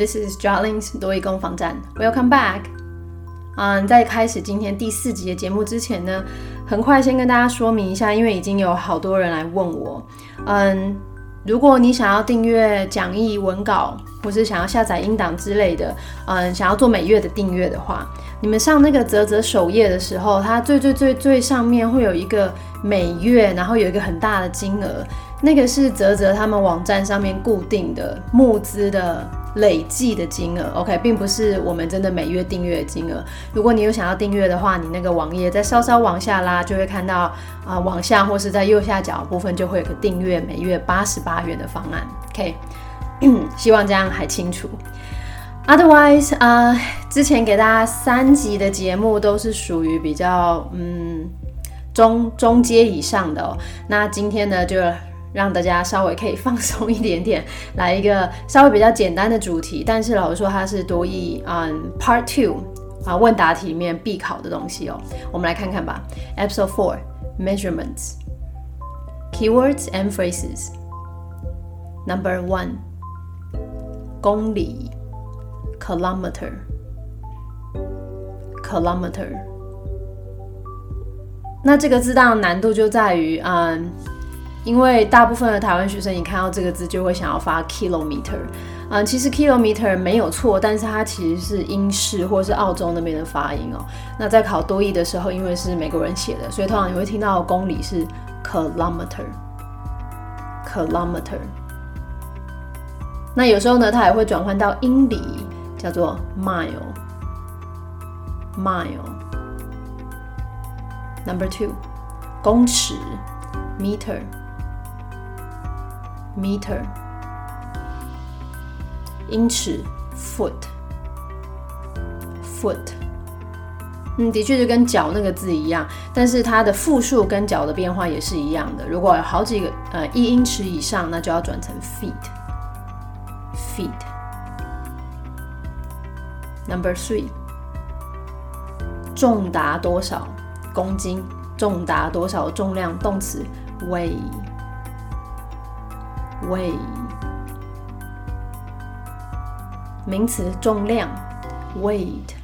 This is Jolin's 多益攻防战。Welcome back。嗯，在开始今天第四集的节目之前呢，很快先跟大家说明一下，因为已经有好多人来问我，嗯，如果你想要订阅讲义文稿，或是想要下载音档之类的，嗯，想要做每月的订阅的话，你们上那个泽泽首页的时候，它最最最最上面会有一个每月，然后有一个很大的金额，那个是泽泽他们网站上面固定的募资的。累计的金额，OK，并不是我们真的每月订阅的金额。如果你有想要订阅的话，你那个网页再稍稍往下拉，就会看到啊，往下或是在右下角部分就会有个订阅，每月八十八元的方案，OK。希望这样还清楚。Otherwise，啊，之前给大家三集的节目都是属于比较嗯中中阶以上的哦。那今天呢就。让大家稍微可以放松一点点，来一个稍微比较简单的主题。但是老师说它是多义嗯 Part Two 啊问答题里面必考的东西哦。我们来看看吧。Episode Four Measurements Keywords and Phrases Number One 公里 Kilometer Kilometer 那这个字当然难度就在于嗯。因为大部分的台湾学生，你看到这个字就会想要发 kilometer，嗯，其实 kilometer 没有错，但是它其实是英式或是澳洲那边的发音哦。那在考多义的时候，因为是美国人写的，所以通常你会听到公里是 kilometer，kilometer。那有时候呢，它也会转换到英里，叫做 mile，mile。Number two，公尺 meter。meter，英尺，foot，foot，嗯，的确就跟脚那个字一样，但是它的复数跟脚的变化也是一样的。如果有好几个呃一英尺以上，那就要转成 feet，feet。Number three，重达多少公斤？重达多少重量？动词 weigh。weigh，名词重量，weight，weight。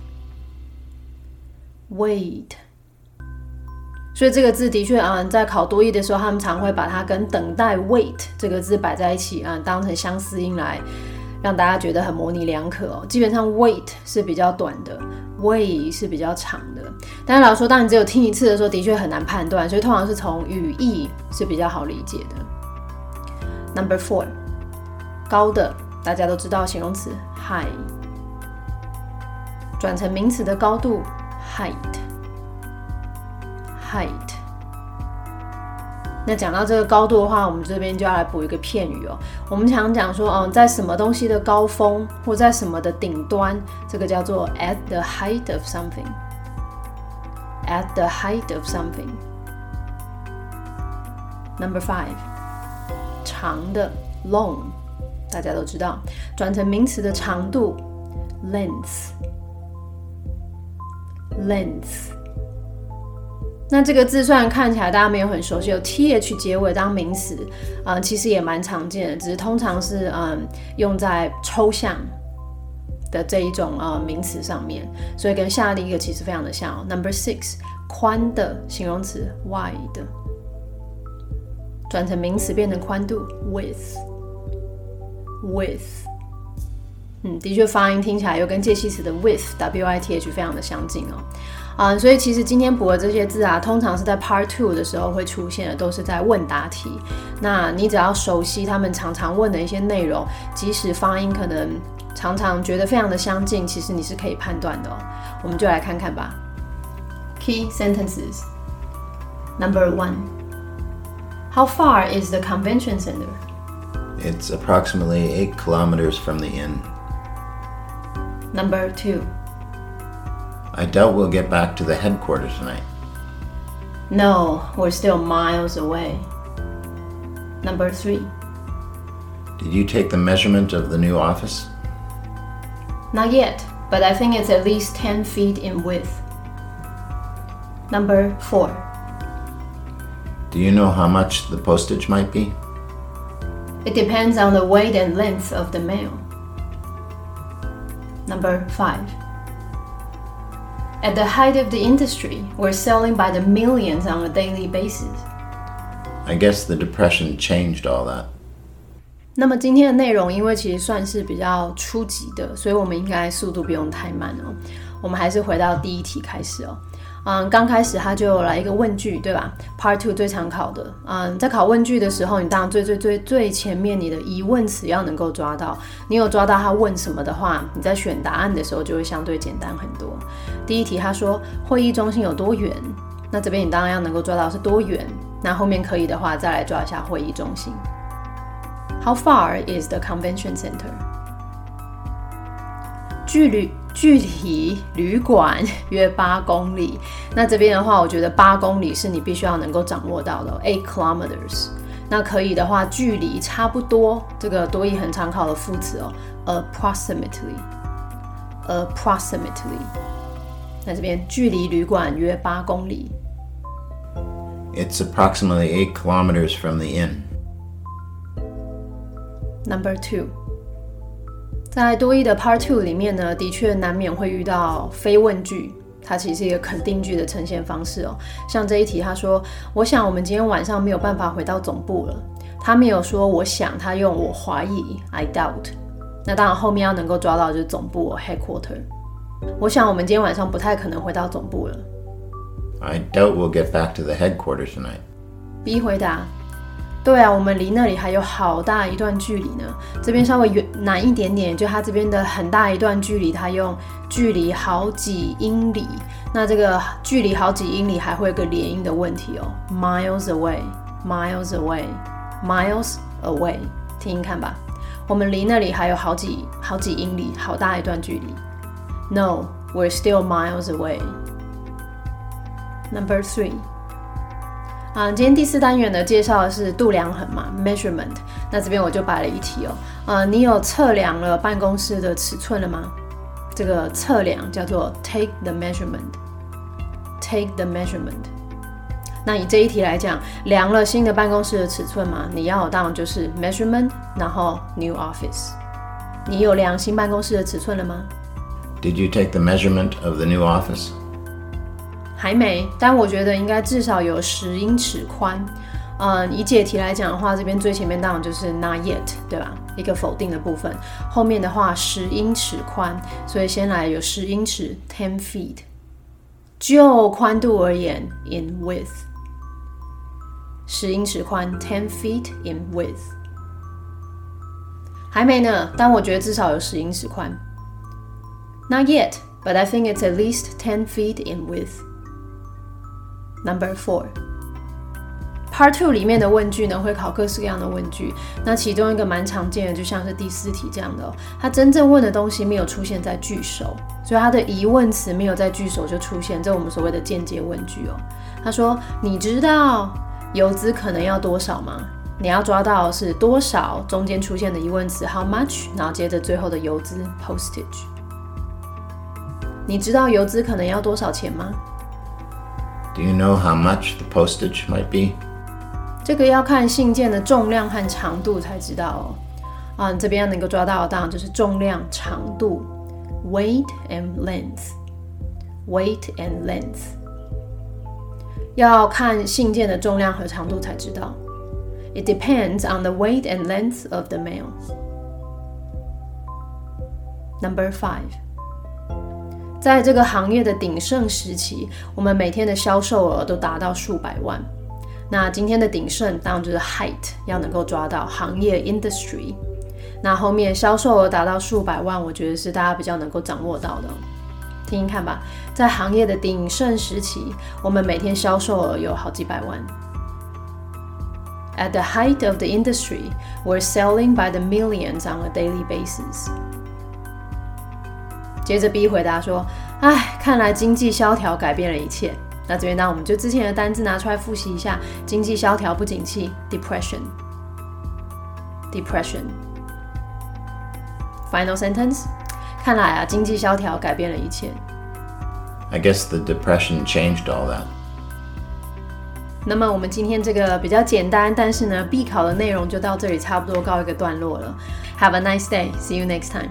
所以这个字的确啊，在考多义的时候，他们常会把它跟等待 wait 这个字摆在一起啊，当成相似音来让大家觉得很模棱两可哦。基本上 wait 是比较短的，weigh 是比较长的。但是老师说，当你只有听一次的时候，的确很难判断，所以通常是从语义是比较好理解的。Number four，高的大家都知道形容词 high，转成名词的高度 height，height。那讲到这个高度的话，我们这边就要来补一个片语哦。我们常讲说，嗯，在什么东西的高峰，或在什么的顶端，这个叫做 at the height of something。at the height of something。Number five。长的 long，大家都知道，转成名词的长度 length，length。那这个字虽然看起来大家没有很熟悉，有 th 结尾当名词，啊，其实也蛮常见的，只是通常是嗯用在抽象的这一种啊名词上面，所以跟下的一个其实非常的像。Number six，宽的形容词 wide。转成名词变成宽度，width，width，嗯，的确发音听起来又跟介系词的 with，w i t h 非常的相近哦，啊，所以其实今天补的这些字啊，通常是在 part two 的时候会出现的，都是在问答题。那你只要熟悉他们常常问的一些内容，即使发音可能常常觉得非常的相近，其实你是可以判断的哦。我们就来看看吧。Key sentences number one. How far is the convention center? It's approximately 8 kilometers from the inn. Number 2. I doubt we'll get back to the headquarters tonight. No, we're still miles away. Number 3. Did you take the measurement of the new office? Not yet, but I think it's at least 10 feet in width. Number 4. Do you know how much the postage might be? It depends on the weight and length of the mail. Number five. At the height of the industry, we're selling by the millions on a daily basis. I guess the Depression changed all that. 那么今天的内容，因为其实算是比较初级的，所以我们应该速度不用太慢哦。我们还是回到第一题开始哦。 嗯，刚开始他就来一个问句，对吧？Part two 最常考的，嗯，在考问句的时候，你当然最最最最前面你的疑问词要能够抓到，你有抓到他问什么的话，你在选答案的时候就会相对简单很多。第一题他说会议中心有多远？那这边你当然要能够抓到是多远，那后面可以的话再来抓一下会议中心。How far is the convention center？距离。距离旅馆约八公里，那这边的话，我觉得八公里是你必须要能够掌握到的，eight kilometers。那可以的话，距离差不多，这个多义很常考的副词哦，approximately，approximately。那这边距离旅馆约八公里。It's approximately eight kilometers from the inn. Number two. 在多义的 Part Two 里面呢，的确难免会遇到非问句，它其实是一个肯定句的呈现方式哦。像这一题，他说：“我想我们今天晚上没有办法回到总部了。”他没有说“我想”，他用“我怀疑 ”，I doubt。那当然后面要能够抓到就是总部 headquarter。我想我们今天晚上不太可能回到总部了。I doubt we'll get back to the headquarters tonight. B 回答。对啊，我们离那里还有好大一段距离呢。这边稍微远难一点点，就它这边的很大一段距离，它用距离好几英里。那这个距离好几英里还会有个连音的问题哦，miles away，miles away，miles away，听听看吧。我们离那里还有好几好几英里，好大一段距离。No，we're still miles away. Number three. 啊，今天第四单元的，介绍是度量衡嘛，measurement。那这边我就摆了一题哦，呃，你有测量了办公室的尺寸了吗？这个测量叫做 take the measurement，take the measurement。那以这一题来讲，量了新的办公室的尺寸吗？你要当就是 measurement，然后 new office。你有量新办公室的尺寸了吗？Did you take the measurement of the new office？还没，但我觉得应该至少有十英尺宽。嗯，以解题来讲的话，这边最前面当然就是 not yet，对吧？一个否定的部分。后面的话十英尺宽，所以先来有十英尺 ten feet。就宽度而言，in width，十英尺宽 ten feet in width。还没呢，但我觉得至少有十英尺宽。Not yet, but I think it's at least ten feet in width. Number four, Part two 里面的问句呢，会考各式各样的问句。那其中一个蛮常见的，就像是第四题这样的，它真正问的东西没有出现在句首，所以它的疑问词没有在句首就出现，这我们所谓的间接问句哦。他说：“你知道邮资可能要多少吗？”你要抓到是多少中间出现的疑问词 how much，然后接着最后的邮资 postage。你知道邮资可能要多少钱吗 ？Do you know how much the postage might be? 这个要看信件的重量和长度才知道哦。啊，这边能够抓到，当然就是重量、长度，weight and length，weight and length。要看信件的重量和长度才知道。It depends on the weight and length of the mail. Number five. 在这个行业的鼎盛时期，我们每天的销售额都达到数百万。那今天的鼎盛当然就是 height，要能够抓到行业 industry。那后面销售额达到数百万，我觉得是大家比较能够掌握到的。听听看吧，在行业的鼎盛时期，我们每天销售额有好几百万。At the height of the industry, we're selling by the millions on a daily basis. 接着 B 回答说：“唉，看来经济萧条改变了一切。那这边呢，我们就之前的单字拿出来复习一下：经济萧条、不景气，depression，depression。Final sentence，看来啊，经济萧条改变了一切。I guess the depression changed all that。那么我们今天这个比较简单，但是呢必考的内容就到这里差不多告一个段落了。Have a nice day. See you next time.